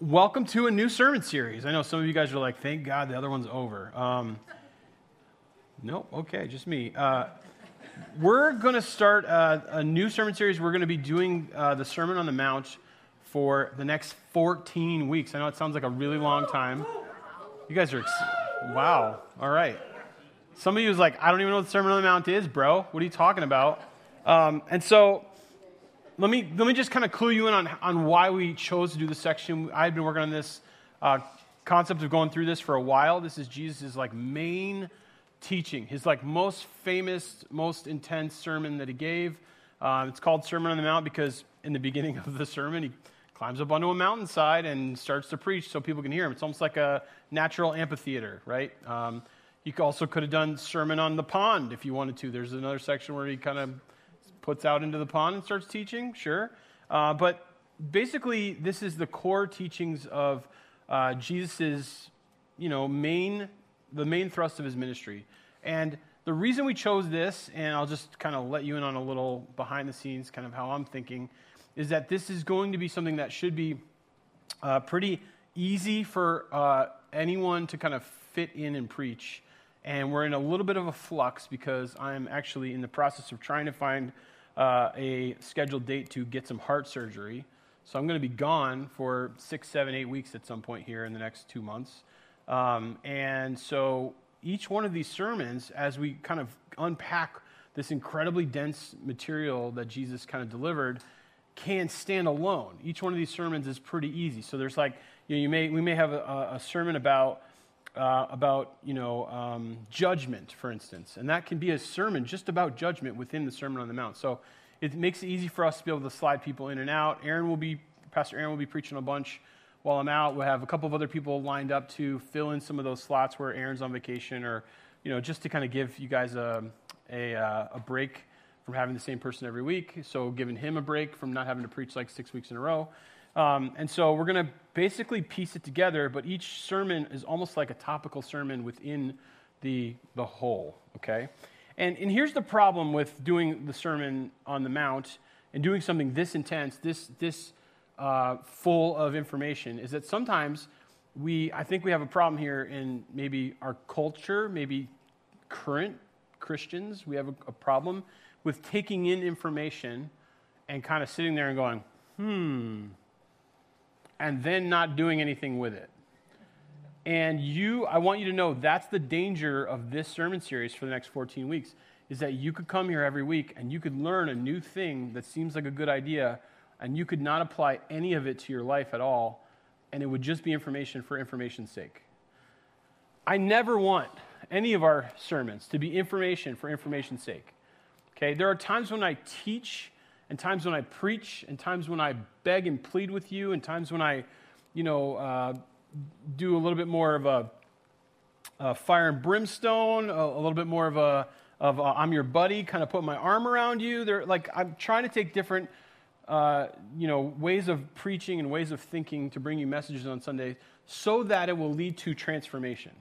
welcome to a new sermon series. I know some of you guys are like, thank God the other one's over. Um, no, okay, just me. Uh, we're going to start a, a, new sermon series. We're going to be doing uh, the Sermon on the Mount for the next 14 weeks. I know it sounds like a really long time. You guys are, ex- wow, all right. Some of you is like, I don't even know what the Sermon on the Mount is, bro. What are you talking about? Um, and so let me, let me just kind of clue you in on, on why we chose to do this section. I've been working on this uh, concept of going through this for a while. This is Jesus' like main teaching, his like most famous, most intense sermon that he gave. Uh, it's called Sermon on the Mount because in the beginning of the sermon, he climbs up onto a mountainside and starts to preach so people can hear him. It's almost like a natural amphitheater, right? Um, you also could have done Sermon on the Pond if you wanted to. There's another section where he kind of puts out into the pond and starts teaching, sure. Uh, but basically, this is the core teachings of uh, Jesus' you know, main, the main thrust of his ministry. And the reason we chose this, and I'll just kind of let you in on a little behind the scenes, kind of how I'm thinking, is that this is going to be something that should be uh, pretty easy for uh, anyone to kind of fit in and preach. And we're in a little bit of a flux because I'm actually in the process of trying to find uh, a scheduled date to get some heart surgery. So I'm going to be gone for six, seven, eight weeks at some point here in the next two months. Um, and so each one of these sermons, as we kind of unpack this incredibly dense material that Jesus kind of delivered, can stand alone. Each one of these sermons is pretty easy. So there's like, you, know, you may, we may have a, a sermon about uh, about you know um, judgment, for instance, and that can be a sermon just about judgment within the Sermon on the Mount. So it makes it easy for us to be able to slide people in and out. Aaron will be Pastor Aaron will be preaching a bunch while I'm out. We'll have a couple of other people lined up to fill in some of those slots where Aaron's on vacation, or you know just to kind of give you guys a a, uh, a break from having the same person every week. So giving him a break from not having to preach like six weeks in a row. Um, and so we're going to basically piece it together, but each sermon is almost like a topical sermon within the, the whole, okay? And, and here's the problem with doing the Sermon on the Mount and doing something this intense, this, this uh, full of information, is that sometimes we, I think we have a problem here in maybe our culture, maybe current Christians, we have a, a problem with taking in information and kind of sitting there and going, hmm, and then not doing anything with it. And you, I want you to know that's the danger of this sermon series for the next 14 weeks is that you could come here every week and you could learn a new thing that seems like a good idea and you could not apply any of it to your life at all and it would just be information for information's sake. I never want any of our sermons to be information for information's sake. Okay, there are times when I teach and times when I preach, and times when I beg and plead with you, and times when I, you know, uh, do a little bit more of a, a fire and brimstone, a, a, little bit more of a, of a, I'm your buddy, kind of put my arm around you. They're like I'm trying to take different, uh, you know, ways of preaching and ways of thinking to bring you messages on Sunday, so that it will lead to transformation,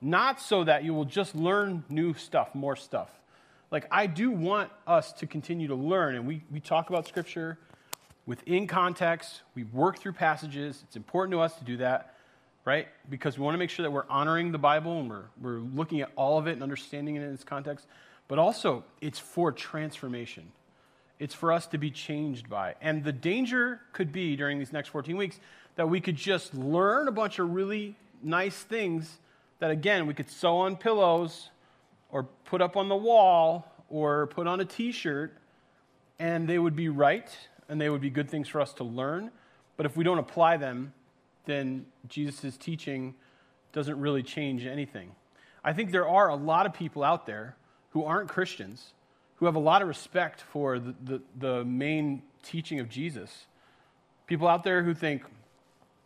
not so that you will just learn new stuff, more stuff like I do want us to continue to learn, and we, we talk about Scripture within context. We work through passages. It's important to us to do that, right? Because we want to make sure that we're honoring the Bible and we're, we're looking at all of it and understanding it in its context. But also, it's for transformation. It's for us to be changed by. And the danger could be during these next 14 weeks that we could just learn a bunch of really nice things that, again, we could sew on pillows or put up on the wall or put on a t shirt, and they would be right and they would be good things for us to learn. But if we don't apply them, then Jesus' teaching doesn't really change anything. I think there are a lot of people out there who aren't Christians who have a lot of respect for the, the, the main teaching of Jesus. People out there who think,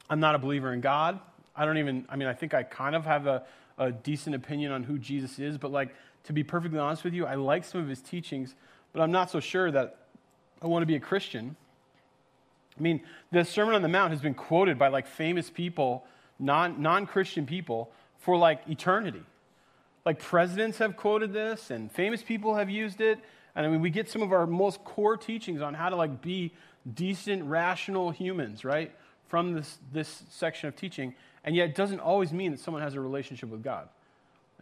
I'm not a believer in God. I don't even, I mean, I think I kind of have a, a decent opinion on who Jesus is, but like to be perfectly honest with you, I like some of his teachings, but I'm not so sure that I want to be a Christian. I mean, the Sermon on the Mount has been quoted by like famous people, non Christian people, for like eternity. Like presidents have quoted this, and famous people have used it. And I mean, we get some of our most core teachings on how to like be decent, rational humans, right? from this, this section of teaching, and yet it doesn't always mean that someone has a relationship with God.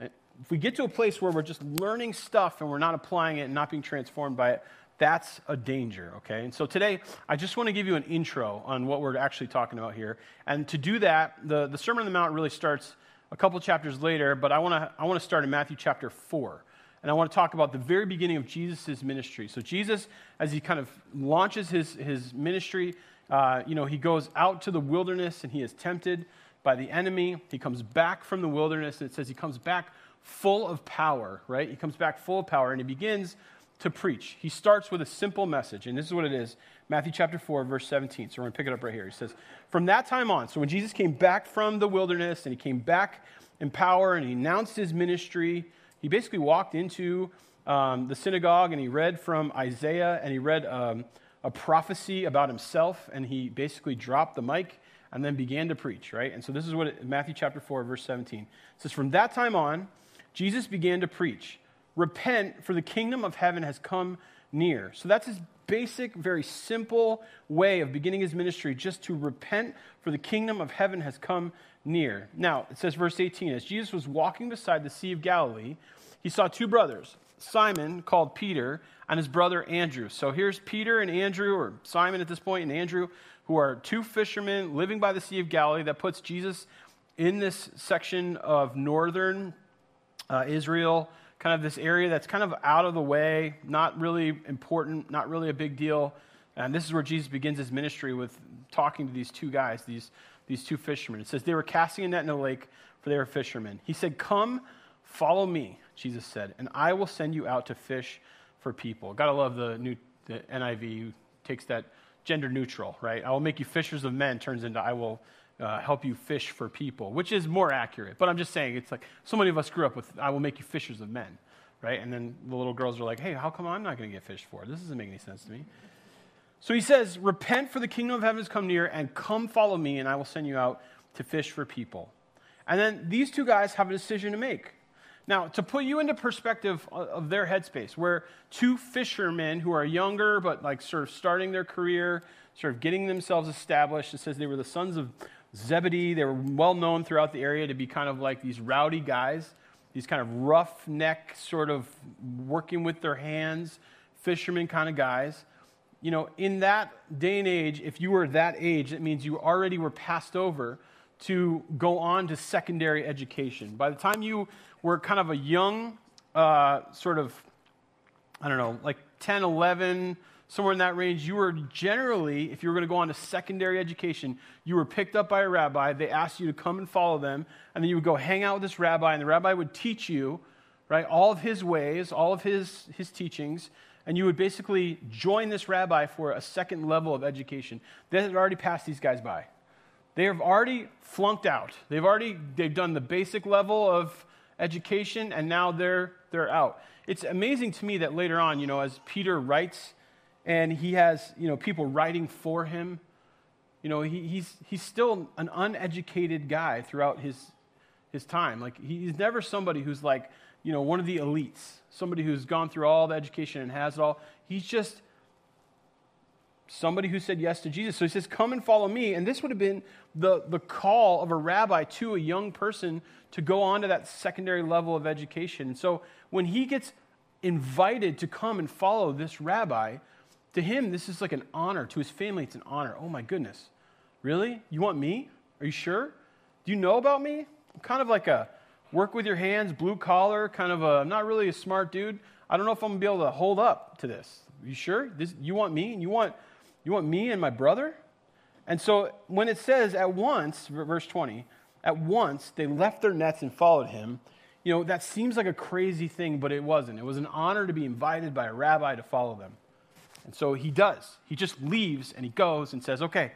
If we get to a place where we're just learning stuff and we're not applying it and not being transformed by it, that's a danger, okay? And so today, I just want to give you an intro on what we're actually talking about here. And to do that, the, the Sermon on the Mount really starts a couple chapters later, but I want to I want to start in Matthew chapter 4. And I want to talk about the very beginning of Jesus' ministry. So, Jesus, as he kind of launches his, his ministry, uh, you know, he goes out to the wilderness and he is tempted by the enemy. He comes back from the wilderness, and it says he comes back full of power, right? He comes back full of power, and he begins to preach. He starts with a simple message, and this is what it is Matthew chapter 4, verse 17. So we're going to pick it up right here. He says, From that time on, so when Jesus came back from the wilderness and he came back in power and he announced his ministry, he basically walked into um, the synagogue and he read from Isaiah and he read um, a prophecy about himself and he basically dropped the mic and then began to preach, right? And so this is what it, Matthew chapter 4, verse 17 it says, From that time on, Jesus began to preach, Repent, for the kingdom of heaven has come near. So that's his basic, very simple way of beginning his ministry, just to repent, for the kingdom of heaven has come near. Now, it says, verse 18, as Jesus was walking beside the Sea of Galilee, he saw two brothers, Simon, called Peter, and his brother Andrew. So here's Peter and Andrew, or Simon at this point, and Andrew, who are two fishermen living by the Sea of Galilee. That puts Jesus in this section of northern uh, Israel, kind of this area that's kind of out of the way, not really important, not really a big deal. And this is where Jesus begins his ministry with talking to these two guys, these these two fishermen. It says they were casting a net in a lake, for they were fishermen. He said, Come, follow me, Jesus said, and I will send you out to fish for people. Gotta love the new the NIV takes that gender neutral, right? I will make you fishers of men turns into I will uh, help you fish for people, which is more accurate. But I'm just saying, it's like so many of us grew up with I will make you fishers of men, right? And then the little girls are like, hey, how come I'm not going to get fished for? This doesn't make any sense to me. So he says, Repent, for the kingdom of heaven has come near, and come follow me, and I will send you out to fish for people. And then these two guys have a decision to make. Now, to put you into perspective of their headspace, where two fishermen who are younger, but like sort of starting their career, sort of getting themselves established, it says they were the sons of Zebedee. They were well known throughout the area to be kind of like these rowdy guys, these kind of roughneck, sort of working with their hands, fishermen kind of guys you know, in that day and age, if you were that age, it means you already were passed over to go on to secondary education. By the time you were kind of a young, uh, sort of, I don't know, like 10, 11, somewhere in that range, you were generally, if you were going to go on to secondary education, you were picked up by a rabbi. They asked you to come and follow them, and then you would go hang out with this rabbi, and the rabbi would teach you, right, all of his ways, all of his, his teachings and you would basically join this rabbi for a second level of education. They had already passed these guys by. They have already flunked out. They've already they've done the basic level of education, and now they're they're out. It's amazing to me that later on, you know, as Peter writes, and he has you know people writing for him, you know, he, he's he's still an uneducated guy throughout his his time. Like he's never somebody who's like you know, one of the elites, somebody who's gone through all the education and has it all. He's just somebody who said yes to Jesus. So he says, Come and follow me. And this would have been the, the call of a rabbi to a young person to go on to that secondary level of education. And so when he gets invited to come and follow this rabbi, to him, this is like an honor. To his family, it's an honor. Oh my goodness. Really? You want me? Are you sure? Do you know about me? I'm kind of like a work with your hands, blue collar, kind of a, I'm not really a smart dude. I don't know if I'm gonna be able to hold up to this. You sure? This, you want me? And you want, you want me and my brother? And so when it says at once, verse 20, at once they left their nets and followed him, you know, that seems like a crazy thing, but it wasn't. It was an honor to be invited by a rabbi to follow them. And so he does. He just leaves and he goes and says, okay,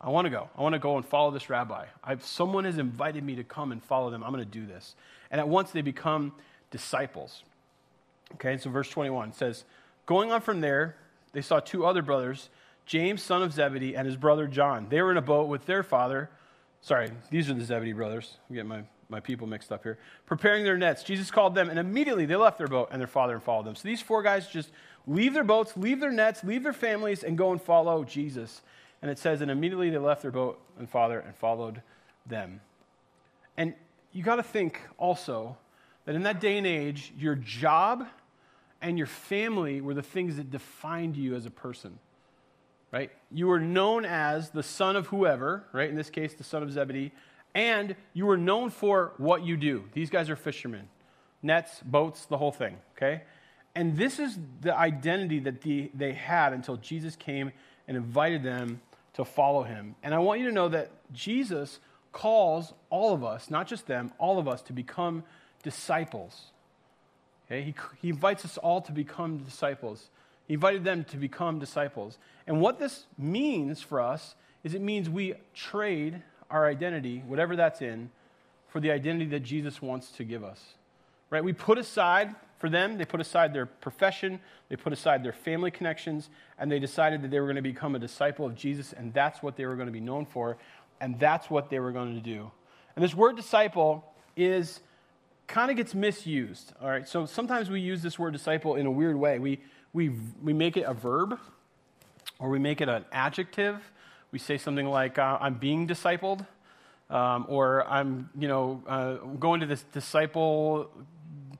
I want to go. I want to go and follow this rabbi. I've, someone has invited me to come and follow them. I'm going to do this. And at once they become disciples. Okay, so verse 21 says, Going on from there, they saw two other brothers, James, son of Zebedee, and his brother John. They were in a boat with their father. Sorry, these are the Zebedee brothers. I get my, my people mixed up here. Preparing their nets. Jesus called them, and immediately they left their boat and their father and followed them. So these four guys just leave their boats, leave their nets, leave their families, and go and follow Jesus. And it says, And immediately they left their boat and father and followed them. And you got to think also that in that day and age, your job and your family were the things that defined you as a person. Right? You were known as the son of whoever, right? In this case, the son of Zebedee, and you were known for what you do. These guys are fishermen nets, boats, the whole thing, okay? And this is the identity that the, they had until Jesus came and invited them to follow him. And I want you to know that Jesus calls all of us, not just them, all of us to become disciples. Okay? He, he invites us all to become disciples. He invited them to become disciples. And what this means for us is it means we trade our identity, whatever that's in, for the identity that Jesus wants to give us. Right? We put aside, for them, they put aside their profession, they put aside their family connections, and they decided that they were going to become a disciple of Jesus, and that's what they were going to be known for, and that's what they were going to do. And this word disciple is kind of gets misused. All right, so sometimes we use this word disciple in a weird way. We, we, we make it a verb, or we make it an adjective. We say something like, uh, I'm being discipled, um, or I'm, you know, uh, going to this disciple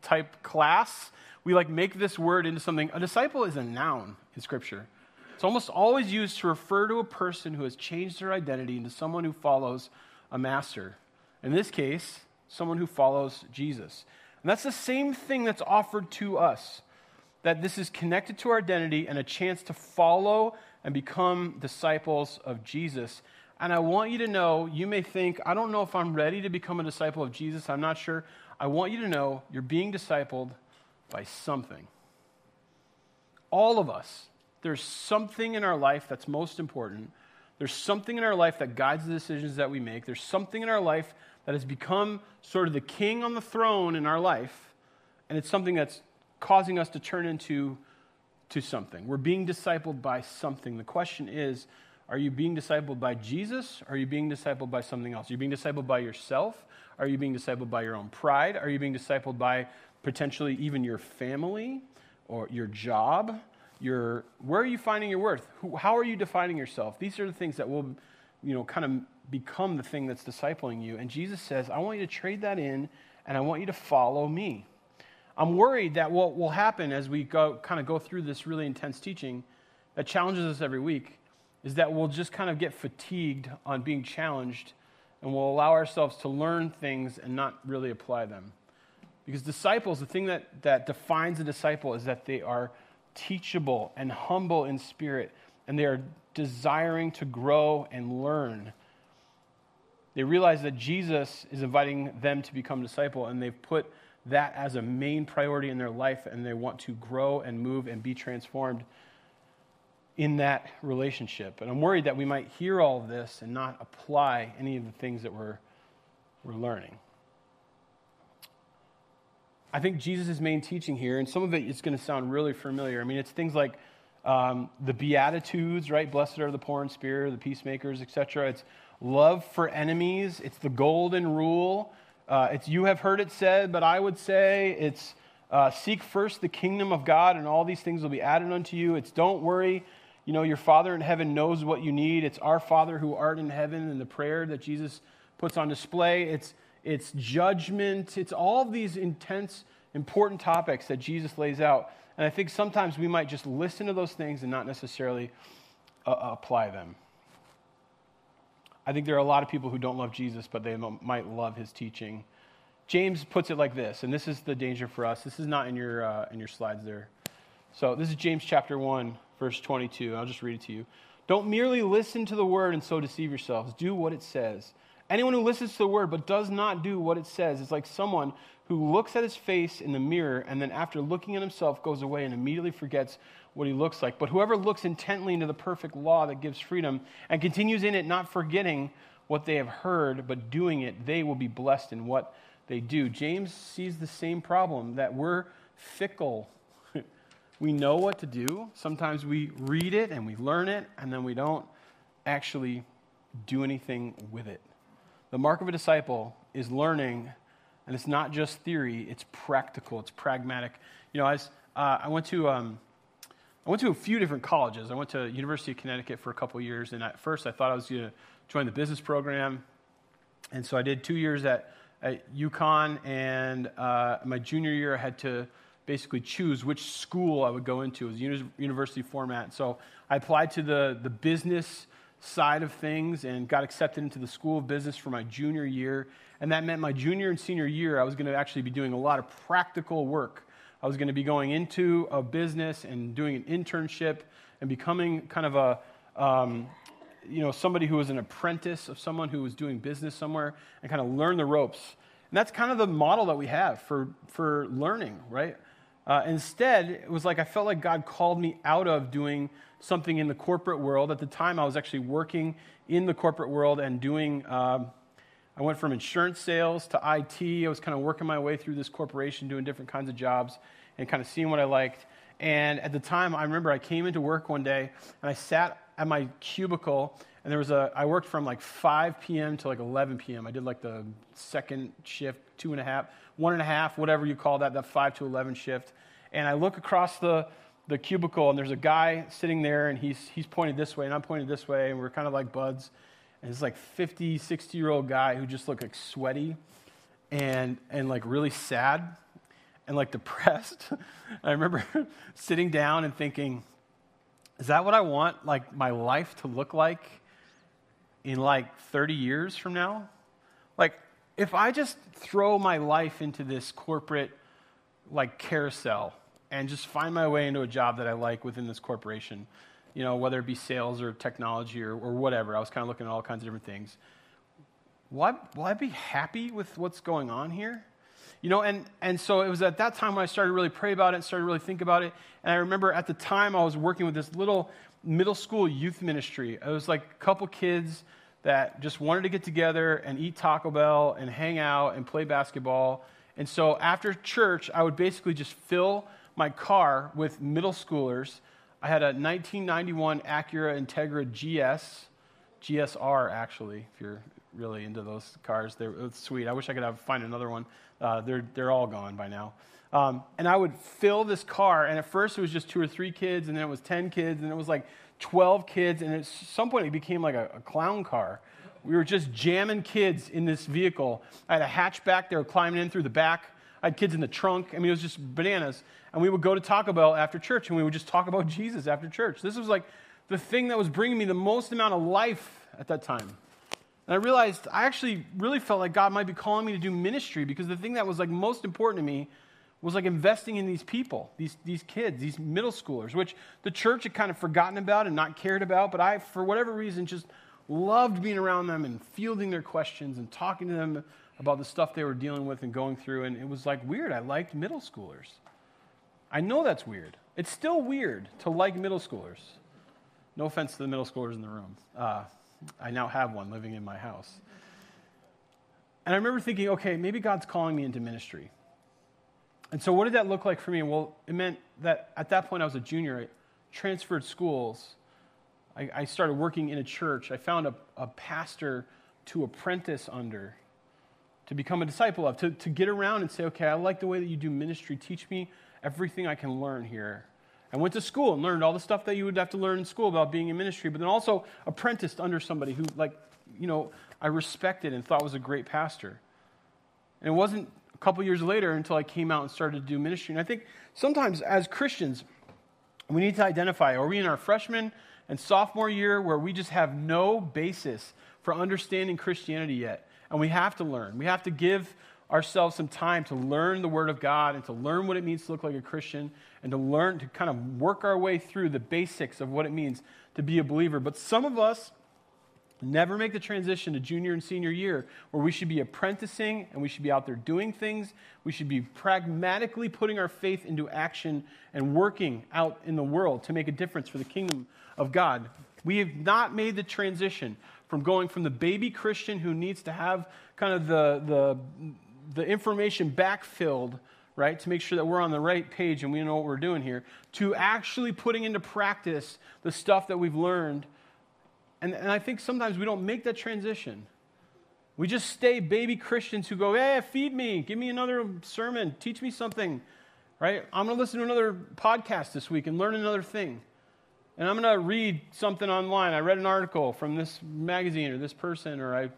type class, we like make this word into something. A disciple is a noun in Scripture. It's almost always used to refer to a person who has changed their identity into someone who follows a master. In this case, someone who follows Jesus. And that's the same thing that's offered to us that this is connected to our identity and a chance to follow and become disciples of Jesus. And I want you to know, you may think, I don't know if I'm ready to become a disciple of Jesus. I'm not sure. I want you to know you're being discipled by something. All of us, there's something in our life that's most important. There's something in our life that guides the decisions that we make. There's something in our life that has become sort of the king on the throne in our life, and it's something that's causing us to turn into to something. We're being discipled by something. The question is, are you being discipled by Jesus? Are you being discipled by something else? Are you being discipled by yourself? Are you being discipled by your own pride? Are you being discipled by potentially even your family or your job? Your, where are you finding your worth? Who, how are you defining yourself? These are the things that will, you know, kind of become the thing that's discipling you. And Jesus says, I want you to trade that in and I want you to follow me. I'm worried that what will happen as we go, kind of go through this really intense teaching that challenges us every week is that we'll just kind of get fatigued on being challenged and we'll allow ourselves to learn things and not really apply them. Because disciples, the thing that, that defines a disciple is that they are teachable and humble in spirit, and they are desiring to grow and learn. They realize that Jesus is inviting them to become disciple, and they've put that as a main priority in their life, and they want to grow and move and be transformed in that relationship. And I'm worried that we might hear all of this and not apply any of the things that we're, we're learning. I think Jesus' main teaching here, and some of it is going to sound really familiar. I mean, it's things like um, the Beatitudes, right? Blessed are the poor in spirit, the peacemakers, etc. It's love for enemies. It's the golden rule. Uh, it's you have heard it said, but I would say it's uh, seek first the kingdom of God, and all these things will be added unto you. It's don't worry you know, your Father in heaven knows what you need. It's our Father who art in heaven and the prayer that Jesus puts on display. It's, it's judgment. It's all these intense, important topics that Jesus lays out. And I think sometimes we might just listen to those things and not necessarily uh, apply them. I think there are a lot of people who don't love Jesus, but they might love his teaching. James puts it like this, and this is the danger for us. This is not in your, uh, in your slides there. So this is James chapter 1, verse 22. I'll just read it to you. Don't merely listen to the word and so deceive yourselves. Do what it says. Anyone who listens to the word but does not do what it says is like someone who looks at his face in the mirror and then after looking at himself goes away and immediately forgets what he looks like. But whoever looks intently into the perfect law that gives freedom and continues in it, not forgetting what they have heard, but doing it, they will be blessed in what they do. James sees the same problem that we're fickle we know what to do. Sometimes we read it and we learn it, and then we don't actually do anything with it. The mark of a disciple is learning, and it's not just theory, it's practical, it's pragmatic. You know, I, was, uh, I went to um, I went to a few different colleges. I went to University of Connecticut for a couple years, and at first I thought I was going to join the business program. And so I did two years at, at UConn, and uh, my junior year I had to basically choose which school I would go into. It was uni- university format. So I applied to the, the business side of things and got accepted into the School of Business for my junior year. And that meant my junior and senior year, I was going to actually be doing a lot of practical work I was going to be going into a business and doing an internship and becoming kind of a, um, you know, somebody who was an apprentice of someone who was doing business somewhere and kind of learn the ropes. And that's kind of the model that we have for, for learning, right? Uh, instead, it was like I felt like God called me out of doing something in the corporate world. At the time, I was actually working in the corporate world and doing. Uh, I went from insurance sales to IT. I was kind of working my way through this corporation, doing different kinds of jobs and kind of seeing what I liked. And at the time, I remember I came into work one day and I sat at my cubicle and there was a, I worked from like 5 p.m. to like 11 p.m. I did like the second shift, two and a half, one and a half, whatever you call that, that 5 to 11 shift. And I look across the, the cubicle and there's a guy sitting there and he's, he's pointed this way and I'm pointed this way and we're kind of like buds. And it's like 50, 60 year old guy who just looked like sweaty and, and like really sad and like depressed. I remember sitting down and thinking, is that what I want like my life to look like in like 30 years from now? Like if I just throw my life into this corporate like carousel and just find my way into a job that I like within this corporation, you know, whether it be sales or technology or, or whatever. I was kind of looking at all kinds of different things. Will I, be happy with what's going on here? You know, and, and so it was at that time when I started to really pray about it and started really think about it. And I remember at the time I was working with this little middle school youth ministry. It was like a couple kids that just wanted to get together and eat Taco Bell and hang out and play basketball. And so after church, I would basically just fill my car with middle schoolers I had a 1991 Acura Integra GS, GSR actually, if you're really into those cars. They're sweet. I wish I could have, find another one. Uh, they're, they're all gone by now. Um, and I would fill this car, and at first it was just two or three kids, and then it was 10 kids, and it was like 12 kids, and at some point it became like a, a clown car. We were just jamming kids in this vehicle. I had a hatchback, they were climbing in through the back. I had kids in the trunk. I mean, it was just bananas. And we would go to Taco Bell after church and we would just talk about Jesus after church. This was like the thing that was bringing me the most amount of life at that time. And I realized I actually really felt like God might be calling me to do ministry because the thing that was like most important to me was like investing in these people, these, these kids, these middle schoolers, which the church had kind of forgotten about and not cared about. But I, for whatever reason, just loved being around them and fielding their questions and talking to them about the stuff they were dealing with and going through. And it was like weird. I liked middle schoolers. I know that's weird. It's still weird to like middle schoolers. No offense to the middle schoolers in the room. Uh, I now have one living in my house. And I remember thinking, okay, maybe God's calling me into ministry. And so, what did that look like for me? Well, it meant that at that point I was a junior. I transferred schools. I, I started working in a church. I found a, a pastor to apprentice under to become a disciple of, to, to get around and say, okay, I like the way that you do ministry. Teach me everything I can learn here. I went to school and learned all the stuff that you would have to learn in school about being in ministry, but then also apprenticed under somebody who, like, you know, I respected and thought was a great pastor. And it wasn't a couple years later until I came out and started to do ministry. And I think sometimes as Christians, we need to identify are we in our freshman and sophomore year where we just have no basis for understanding Christianity yet? And we have to learn. We have to give ourselves some time to learn the Word of God and to learn what it means to look like a Christian and to learn to kind of work our way through the basics of what it means to be a believer. But some of us never make the transition to junior and senior year where we should be apprenticing and we should be out there doing things. We should be pragmatically putting our faith into action and working out in the world to make a difference for the kingdom of God. We have not made the transition from going from the baby Christian who needs to have kind of the, the, the information backfilled, right, to make sure that we're on the right page and we know what we're doing here, to actually putting into practice the stuff that we've learned. And, and I think sometimes we don't make that transition. We just stay baby Christians who go, hey, feed me, give me another sermon, teach me something. right? I'm going to listen to another podcast this week and learn another thing. And I'm going to read something online. I read an article from this magazine or this person, or I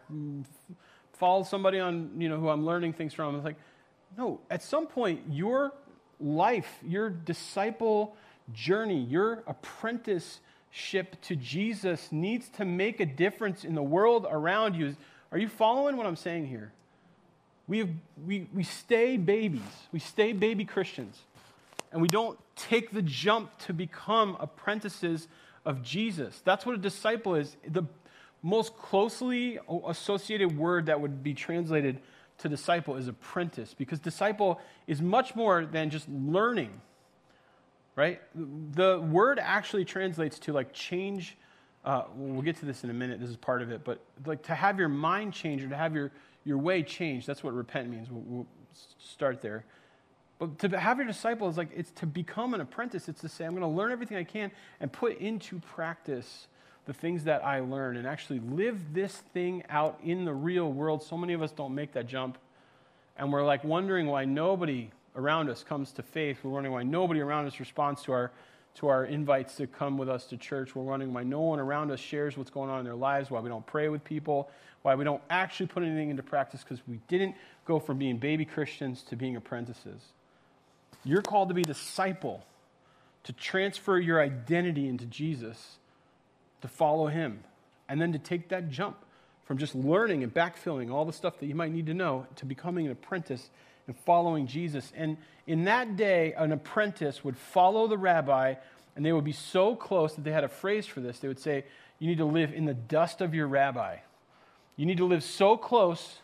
follow somebody on, you know, who I'm learning things from. It's like, no, at some point, your life, your disciple journey, your apprenticeship to Jesus needs to make a difference in the world around you. Are you following what I'm saying here? We, have, we, we stay babies, we stay baby Christians, and we don't take the jump to become apprentices of Jesus. That's what a disciple is. The most closely associated word that would be translated to disciple is apprentice, because disciple is much more than just learning, right? The word actually translates to like change. Uh, we'll get to this in a minute. This is part of it, but like to have your mind change or to have your your way changed. That's what repent means. We'll, we'll start there. But to have your disciple is like it's to become an apprentice. It's to say, I'm going to learn everything I can and put into practice the things that I learn and actually live this thing out in the real world. So many of us don't make that jump. And we're like wondering why nobody around us comes to faith. We're wondering why nobody around us responds to our to our invites to come with us to church. We're wondering why no one around us shares what's going on in their lives, why we don't pray with people, why we don't actually put anything into practice because we didn't go from being baby Christians to being apprentices. You're called to be disciple, to transfer your identity into Jesus, to follow him, and then to take that jump from just learning and backfilling all the stuff that you might need to know to becoming an apprentice and following Jesus. And in that day, an apprentice would follow the rabbi, and they would be so close that they had a phrase for this. They would say, You need to live in the dust of your rabbi. You need to live so close,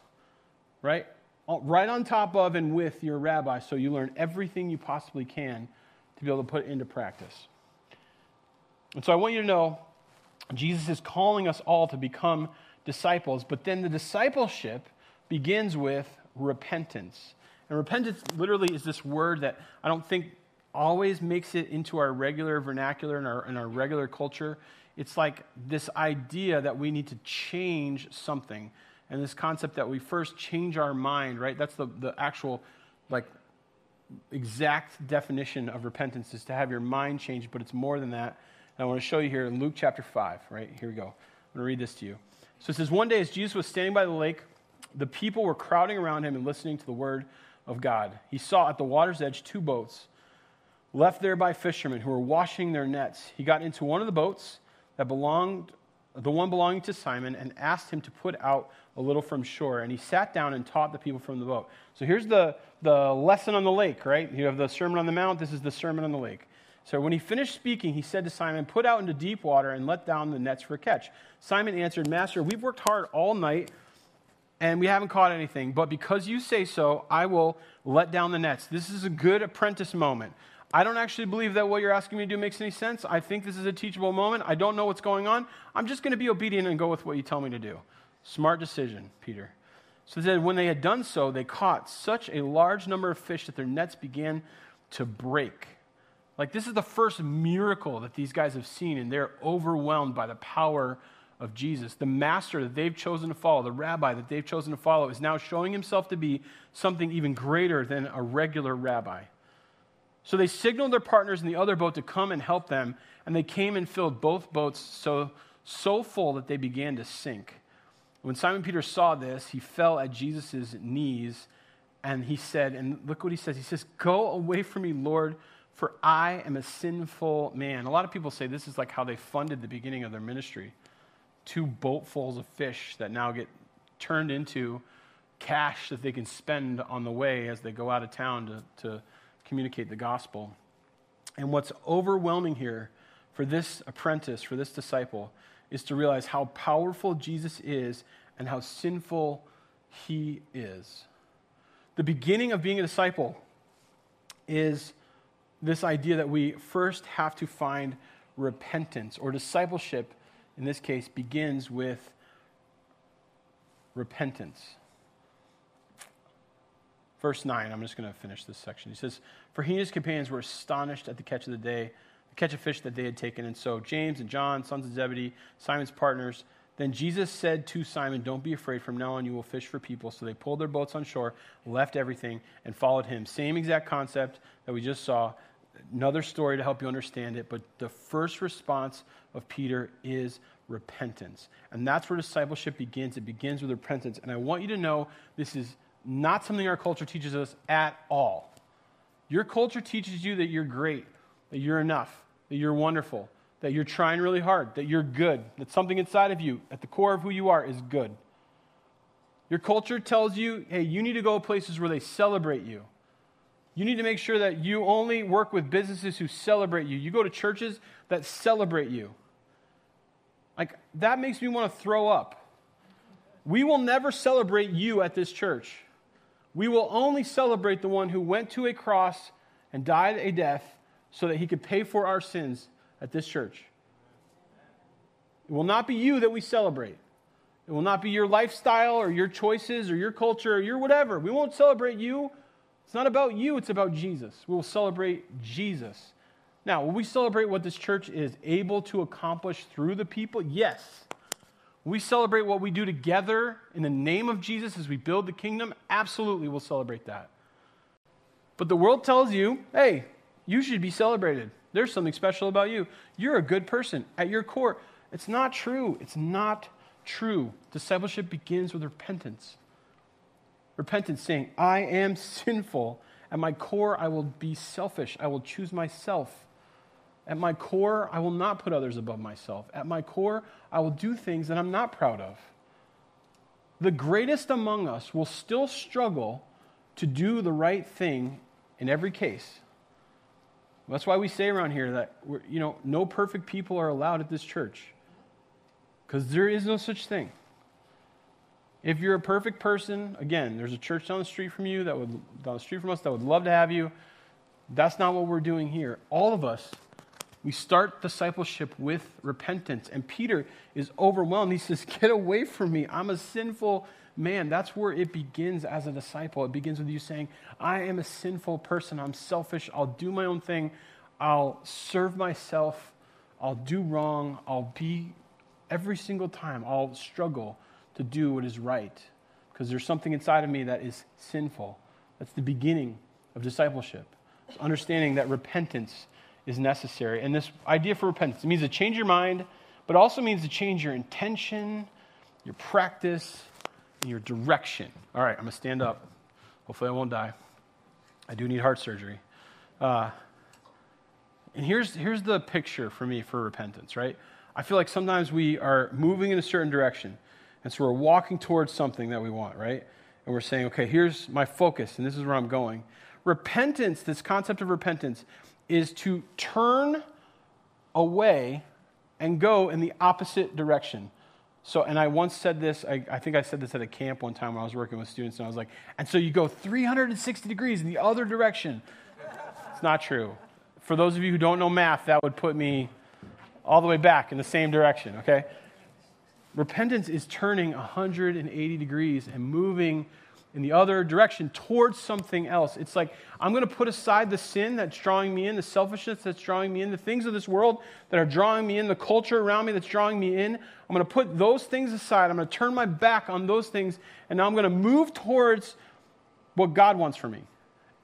right? Right on top of and with your rabbi, so you learn everything you possibly can to be able to put into practice. And so I want you to know Jesus is calling us all to become disciples, but then the discipleship begins with repentance. And repentance literally is this word that I don't think always makes it into our regular vernacular and our, in our regular culture. It's like this idea that we need to change something. And this concept that we first change our mind, right? That's the, the actual, like, exact definition of repentance is to have your mind changed, but it's more than that. And I want to show you here in Luke chapter 5, right? Here we go. I'm going to read this to you. So it says, One day as Jesus was standing by the lake, the people were crowding around him and listening to the word of God. He saw at the water's edge two boats left there by fishermen who were washing their nets. He got into one of the boats that belonged, the one belonging to Simon, and asked him to put out a little from shore. And he sat down and taught the people from the boat. So here's the, the lesson on the lake, right? You have the Sermon on the Mount. This is the Sermon on the Lake. So when he finished speaking, he said to Simon, Put out into deep water and let down the nets for a catch. Simon answered, Master, we've worked hard all night and we haven't caught anything. But because you say so, I will let down the nets. This is a good apprentice moment. I don't actually believe that what you're asking me to do makes any sense. I think this is a teachable moment. I don't know what's going on. I'm just going to be obedient and go with what you tell me to do. Smart decision, Peter. So then, when they had done so, they caught such a large number of fish that their nets began to break. Like, this is the first miracle that these guys have seen, and they're overwhelmed by the power of Jesus. The master that they've chosen to follow, the rabbi that they've chosen to follow, is now showing himself to be something even greater than a regular rabbi. So they signaled their partners in the other boat to come and help them, and they came and filled both boats so, so full that they began to sink. When Simon Peter saw this, he fell at Jesus' knees and he said, and look what he says. He says, Go away from me, Lord, for I am a sinful man. A lot of people say this is like how they funded the beginning of their ministry two boatfuls of fish that now get turned into cash that they can spend on the way as they go out of town to, to communicate the gospel. And what's overwhelming here for this apprentice, for this disciple, is to realize how powerful Jesus is and how sinful he is. The beginning of being a disciple is this idea that we first have to find repentance or discipleship in this case, begins with repentance. Verse 9, I'm just going to finish this section. He says, For he and his companions were astonished at the catch of the day, the catch of fish that they had taken. And so James and John, sons of Zebedee, Simon's partners, Then Jesus said to Simon, Don't be afraid. From now on, you will fish for people. So they pulled their boats on shore, left everything, and followed him. Same exact concept that we just saw. Another story to help you understand it. But the first response of Peter is repentance. And that's where discipleship begins. It begins with repentance. And I want you to know this is not something our culture teaches us at all. Your culture teaches you that you're great, that you're enough, that you're wonderful that you're trying really hard, that you're good, that something inside of you, at the core of who you are, is good. Your culture tells you, hey, you need to go places where they celebrate you. You need to make sure that you only work with businesses who celebrate you. You go to churches that celebrate you. Like, that makes me want to throw up. We will never celebrate you at this church. We will only celebrate the one who went to a cross and died a death so that he could pay for our sins at this church. It will not be you that we celebrate. It will not be your lifestyle or your choices or your culture or your whatever. We won't celebrate you. It's not about you, it's about Jesus. We will celebrate Jesus. Now, will we celebrate what this church is able to accomplish through the people? Yes. We celebrate what we do together in the name of Jesus as we build the kingdom? Absolutely, we'll celebrate that. But the world tells you, hey, you should be celebrated. There's something special about you. You're a good person at your core. It's not true. It's not true. Discipleship begins with repentance. Repentance saying, I am sinful. At my core, I will be selfish. I will choose myself. At my core, I will not put others above myself. At my core, I will do things that I'm not proud of. The greatest among us will still struggle to do the right thing in every case. That's why we say around here that you know no perfect people are allowed at this church. Because there is no such thing. If you're a perfect person, again, there's a church down the street from you that would down the street from us that would love to have you. That's not what we're doing here. All of us, we start discipleship with repentance. And Peter is overwhelmed. He says, Get away from me. I'm a sinful man, that's where it begins as a disciple. It begins with you saying, I am a sinful person. I'm selfish. I'll do my own thing. I'll serve myself. I'll do wrong. I'll be, every single time, I'll struggle to do what is right because there's something inside of me that is sinful. That's the beginning of discipleship. It's understanding that repentance is necessary. And this idea for repentance it means to change your mind, but also means to change your intention, your practice, in your direction. All right, I'm going to stand up. Hopefully, I won't die. I do need heart surgery. Uh, and here's, here's the picture for me for repentance, right? I feel like sometimes we are moving in a certain direction. And so we're walking towards something that we want, right? And we're saying, okay, here's my focus, and this is where I'm going. Repentance, this concept of repentance, is to turn away and go in the opposite direction. So, and I once said this, I, I, think I said this at a camp one time when I was working with students, and I was like, and so you go 360 degrees in the other direction. It's not true. For those of you who don't know math, that would put me all the way back in the same direction, okay? Repentance is turning 180 degrees and moving in the other direction towards something else. It's like I'm going to put aside the sin that's drawing me in, the selfishness that's drawing me in, the things of this world that are drawing me in, the culture around me that's drawing me in. I'm going to put those things aside. I'm going to turn my back on those things, and now I'm going to move towards what God wants for me.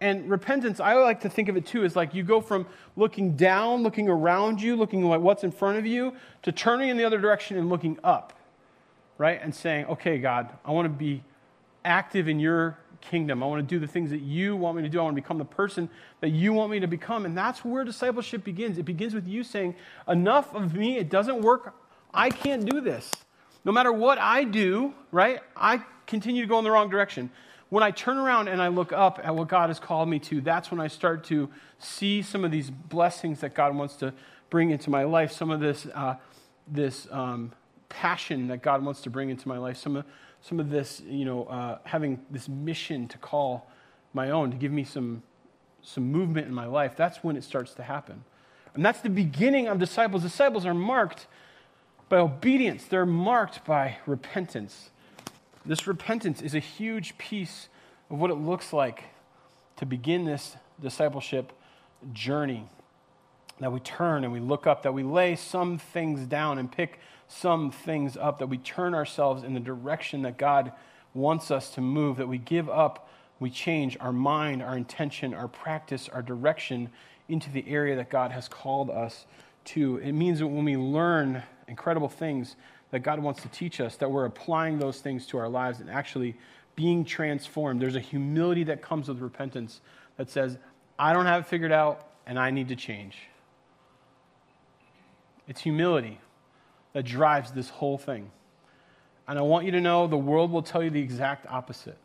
And repentance, I like to think of it too, is like you go from looking down, looking around you, looking at what's in front of you, to turning in the other direction and looking up, right? And saying, okay, God, I want to be active in your kingdom. I want to do the things that you want me to do. I want to become the person that you want me to become. And that's where discipleship begins. It begins with you saying, Enough of me. It doesn't work. I can't do this. No matter what I do, right? I continue to go in the wrong direction. When I turn around and I look up at what God has called me to, that's when I start to see some of these blessings that God wants to bring into my life, some of this, uh, this um, passion that God wants to bring into my life, some of some of this, you know, uh, having this mission to call my own, to give me some, some movement in my life, that's when it starts to happen. And that's the beginning of disciples. Disciples are marked by obedience, they're marked by repentance. This repentance is a huge piece of what it looks like to begin this discipleship journey. That we turn and we look up, that we lay some things down and pick some things up, that we turn ourselves in the direction that God wants us to move, that we give up, we change our mind, our intention, our practice, our direction into the area that God has called us to. It means that when we learn incredible things that God wants to teach us, that we're applying those things to our lives and actually being transformed. There's a humility that comes with repentance that says, I don't have it figured out and I need to change. It's humility that drives this whole thing. And I want you to know the world will tell you the exact opposite.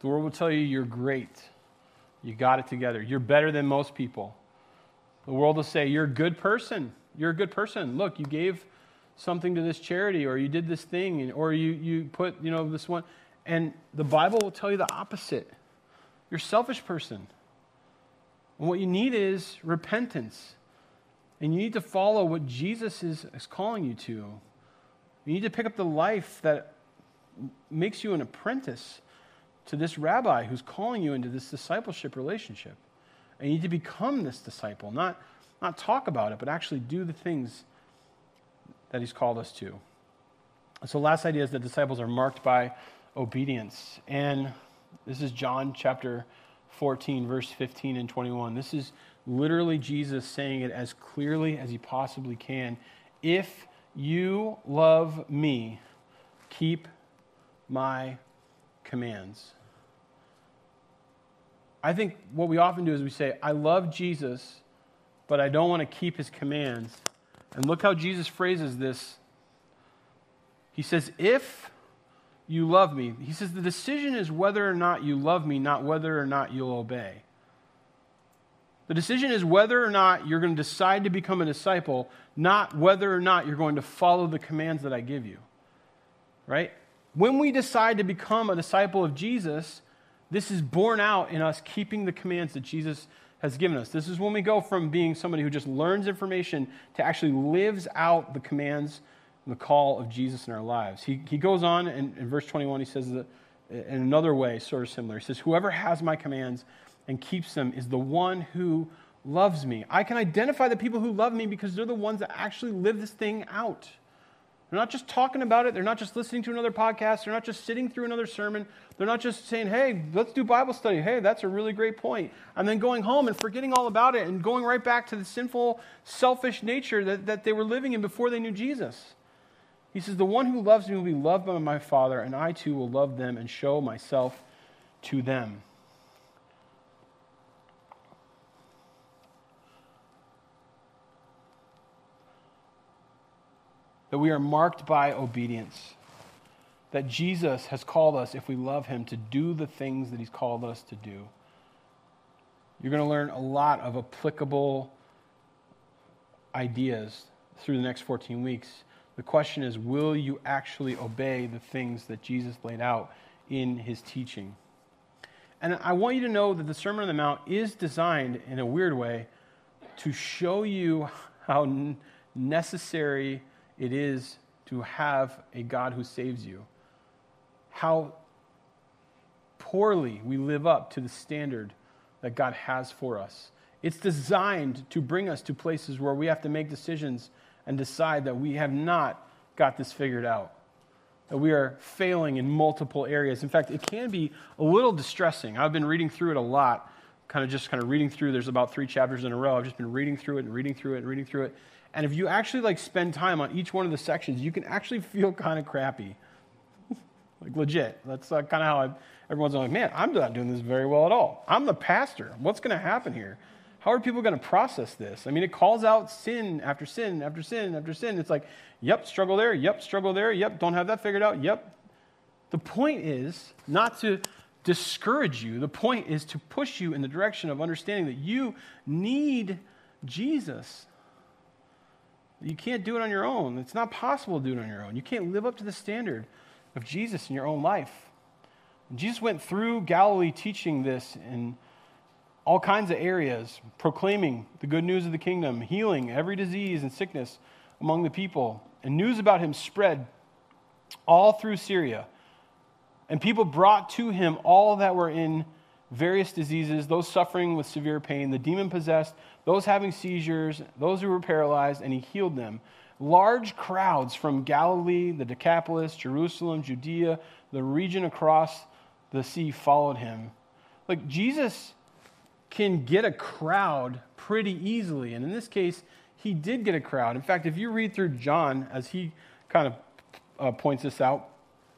The world will tell you you're great. You got it together. You're better than most people. The world will say you're a good person. You're a good person. Look, you gave something to this charity or you did this thing or you, you put, you know, this one. And the Bible will tell you the opposite. You're a selfish person. And what you need is repentance. And you need to follow what Jesus is, is calling you to. You need to pick up the life that makes you an apprentice to this rabbi who's calling you into this discipleship relationship. And you need to become this disciple, not, not talk about it, but actually do the things that he's called us to. So, last idea is that disciples are marked by obedience. And this is John chapter 14, verse 15 and 21. This is literally Jesus saying it as clearly as he possibly can. If you love me, keep my commands. I think what we often do is we say, I love Jesus, but I don't want to keep his commands. And look how Jesus phrases this. He says, If you love me, he says, the decision is whether or not you love me, not whether or not you'll obey. The decision is whether or not you're going to decide to become a disciple, not whether or not you're going to follow the commands that I give you. Right? When we decide to become a disciple of Jesus, this is borne out in us keeping the commands that Jesus has given us. This is when we go from being somebody who just learns information to actually lives out the commands and the call of Jesus in our lives. He, he goes on in, in verse 21, he says that in another way, sort of similar. He says, Whoever has my commands and keeps them is the one who loves me. I can identify the people who love me because they're the ones that actually live this thing out. They're not just talking about it. They're not just listening to another podcast. They're not just sitting through another sermon. They're not just saying, hey, let's do Bible study. Hey, that's a really great point. And then going home and forgetting all about it and going right back to the sinful, selfish nature that, that they were living in before they knew Jesus. He says, The one who loves me will be loved by my Father, and I too will love them and show myself to them. That we are marked by obedience. That Jesus has called us, if we love him, to do the things that he's called us to do. You're going to learn a lot of applicable ideas through the next 14 weeks. The question is will you actually obey the things that Jesus laid out in his teaching? And I want you to know that the Sermon on the Mount is designed in a weird way to show you how necessary it is to have a God who saves you. How poorly we live up to the standard that God has for us. It's designed to bring us to places where we have to make decisions and decide that we have not got this figured out, that we are failing in multiple areas. In fact, it can be a little distressing. I've been reading through it a lot, kind of just kind of reading through. There's about three chapters in a row. I've just been reading through it and reading through it and reading through it. And if you actually like spend time on each one of the sections, you can actually feel kind of crappy. like legit. That's uh, kind of how I, everyone's like, man, I'm not doing this very well at all. I'm the pastor. What's going to happen here? How are people going to process this? I mean, it calls out sin after sin after sin after sin. It's like, yep, struggle there. Yep, struggle there. Yep, don't have that figured out. Yep. The point is not to discourage you. The point is to push you in the direction of understanding that you need Jesus. You can't do it on your own. It's not possible to do it on your own. You can't live up to the standard of Jesus in your own life. Jesus went through Galilee teaching this in all kinds of areas, proclaiming the good news of the kingdom, healing every disease and sickness among the people. And news about him spread all through Syria. And people brought to him all that were in various diseases, those suffering with severe pain, the demon possessed, those having seizures, those who were paralyzed, and he healed them. Large crowds from Galilee, the Decapolis, Jerusalem, Judea, the region across the sea followed him. Like Jesus can get a crowd pretty easily. And in this case, he did get a crowd. In fact, if you read through John, as he kind of uh, points this out,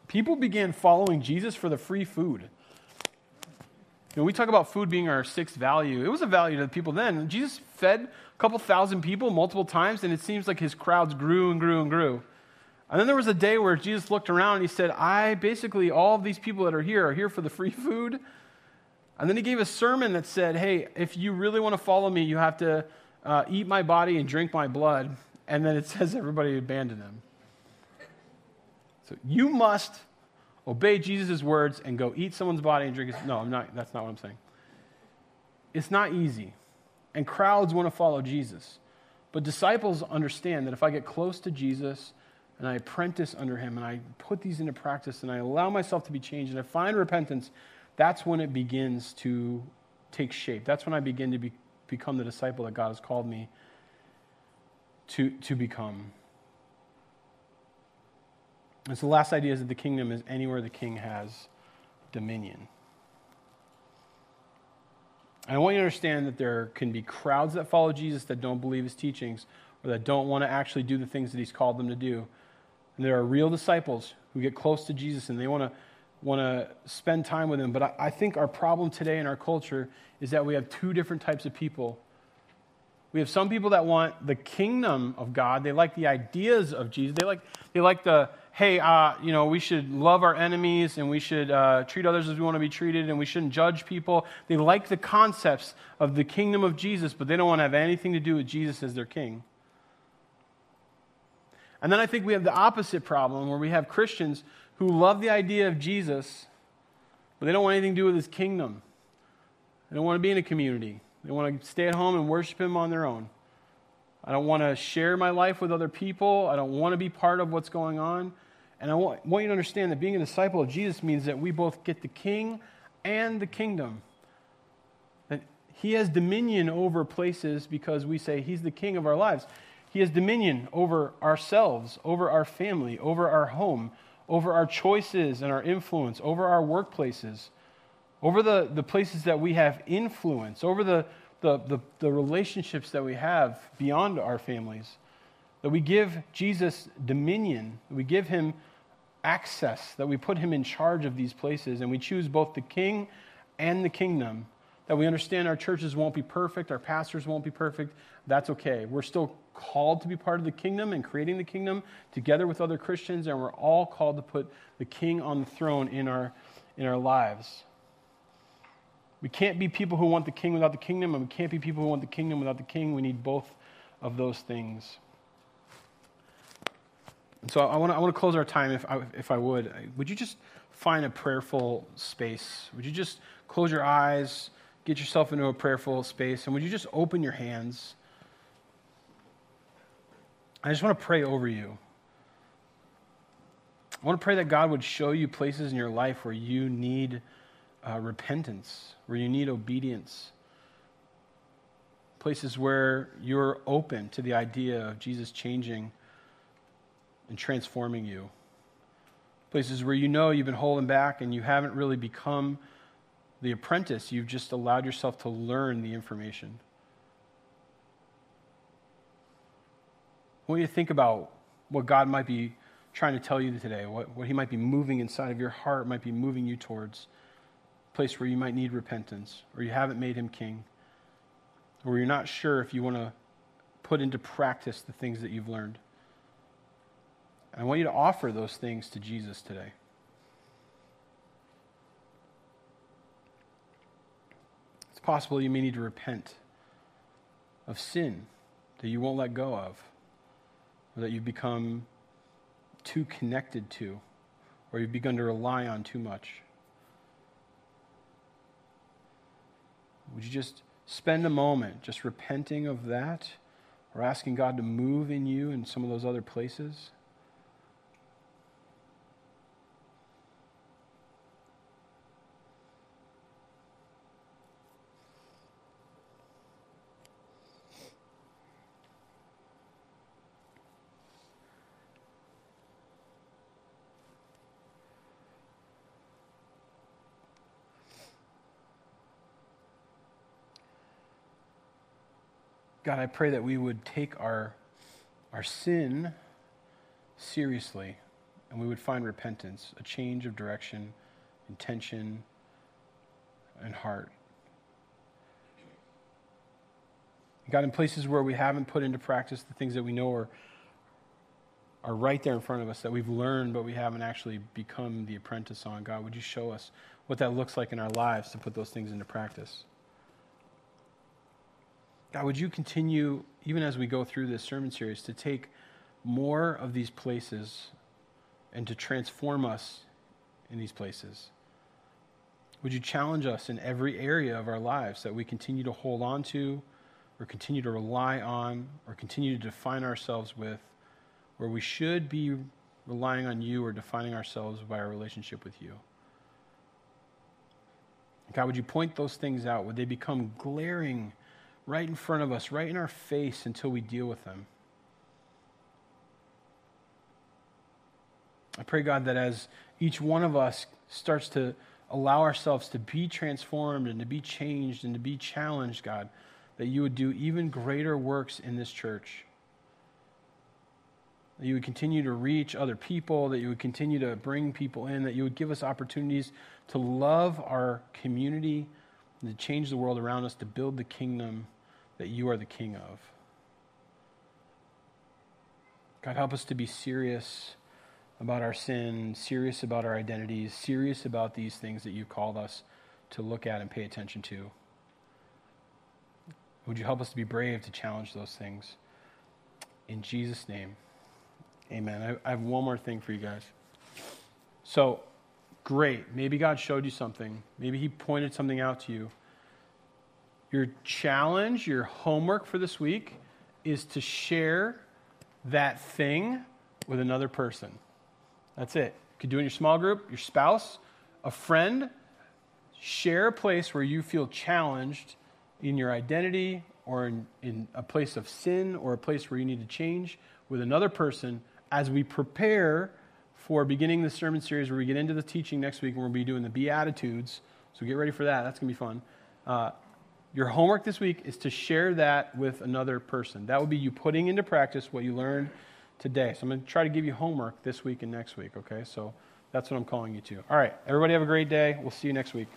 people began following Jesus for the free food. You know, we talk about food being our sixth value. It was a value to the people then. Jesus fed a couple thousand people multiple times, and it seems like his crowds grew and grew and grew. And then there was a day where Jesus looked around and he said, I basically, all of these people that are here are here for the free food. And then he gave a sermon that said, Hey, if you really want to follow me, you have to uh, eat my body and drink my blood. And then it says everybody abandoned him. So you must obey Jesus' words and go eat someone's body and drink his. No, I'm not, that's not what I'm saying. It's not easy. And crowds want to follow Jesus. But disciples understand that if I get close to Jesus and I apprentice under him and I put these into practice and I allow myself to be changed and I find repentance, that's when it begins to take shape. That's when I begin to be, become the disciple that God has called me to, to become. And so the last idea is that the kingdom is anywhere the king has dominion. And I want you to understand that there can be crowds that follow Jesus that don't believe his teachings or that don't want to actually do the things that he's called them to do. And there are real disciples who get close to Jesus and they want to want to spend time with him. But I, I think our problem today in our culture is that we have two different types of people. We have some people that want the kingdom of God. They like the ideas of Jesus. They like, they like the, hey, uh, you know, we should love our enemies and we should uh, treat others as we want to be treated and we shouldn't judge people. They like the concepts of the kingdom of Jesus, but they don't want to have anything to do with Jesus as their king. And then I think we have the opposite problem where we have Christians who love the idea of Jesus, but they don't want anything to do with his kingdom. They don't want to be in a community. They want to stay at home and worship him on their own. I don't want to share my life with other people. I don't want to be part of what's going on. And I want, you to understand that being a disciple of Jesus means that we both get the king and the kingdom. That he has dominion over places because we say he's the king of our lives. He has dominion over ourselves, over our family, over our home, over our choices and our influence, over our workplaces, over the, the places that we have influence, over the, the, the, the relationships that we have beyond our families. That we give Jesus dominion, that we give him access, that we put him in charge of these places, and we choose both the king and the kingdom. That we understand our churches won't be perfect, our pastors won't be perfect. That's okay. We're still called to be part of the kingdom and creating the kingdom together with other Christians, and we're all called to put the king on the throne in our, in our lives. We can't be people who want the king without the kingdom, and we can't be people who want the kingdom without the king. We need both of those things. And so I want to I close our time, if I, if I would. Would you just find a prayerful space? Would you just close your eyes, get yourself into a prayerful space, and would you just open your hands? I just want to pray over you. I want to pray that God would show you places in your life where you need uh, repentance, where you need obedience, places where you're open to the idea of Jesus changing and transforming you, places where you know you've been holding back and you haven't really become the apprentice, you've just allowed yourself to learn the information. I want you to think about what God might be trying to tell you today, what, what He might be moving inside of your heart, might be moving you towards place where you might need repentance, or you haven't made Him king, or you're not sure if you want to put into practice the things that you've learned. I want you to offer those things to Jesus today. It's possible you may need to repent of sin that you won't let go of or that you've become too connected to, or you've begun to rely on too much. Would you just spend a moment just repenting of that or asking God to move in you in some of those other places? God, I pray that we would take our, our sin seriously and we would find repentance, a change of direction, intention, and heart. God, in places where we haven't put into practice the things that we know are, are right there in front of us, that we've learned, but we haven't actually become the apprentice on, God, would you show us what that looks like in our lives to put those things into practice? God, would you continue, even as we go through this sermon series, to take more of these places and to transform us in these places? Would you challenge us in every area of our lives that we continue to hold on to, or continue to rely on, or continue to define ourselves with, where we should be relying on you or defining ourselves by our relationship with you? God, would you point those things out? Would they become glaring right in front of us, right in our face until we deal with them? I pray, God, that as each one of us starts to allow ourselves to be transformed and to be changed and to be challenged, God, that you would do even greater works in this church. That you would continue to reach other people, that you would continue to bring people in, that you would give us opportunities to love our community, and to change the world around us, to build the kingdom that you are the king of. God, help us to be serious about our sin, serious about our identities, serious about these things that you've called us to look at and pay attention to. Would you help us to be brave to challenge those things? In Jesus' name, amen. I, I have one more thing for you guys. So, great. Maybe God showed you something. Maybe He pointed something out to you. Your challenge, your homework for this week is to share that thing with another person. That's it. You could do it in your small group, your spouse, a friend. Share a place where you feel challenged in your identity or in, in a place of sin or a place where you need to change with another person as we prepare for beginning the sermon series where we get into the teaching next week and we'll be doing the Beatitudes. So get ready for that. That's going to be fun. Uh, your homework this week is to share that with another person. That would be you putting into practice what you learned today. So I'm going to try to give you homework this week and next week, okay? So that's what I'm calling you to. All right, everybody have a great day. We'll see you next week.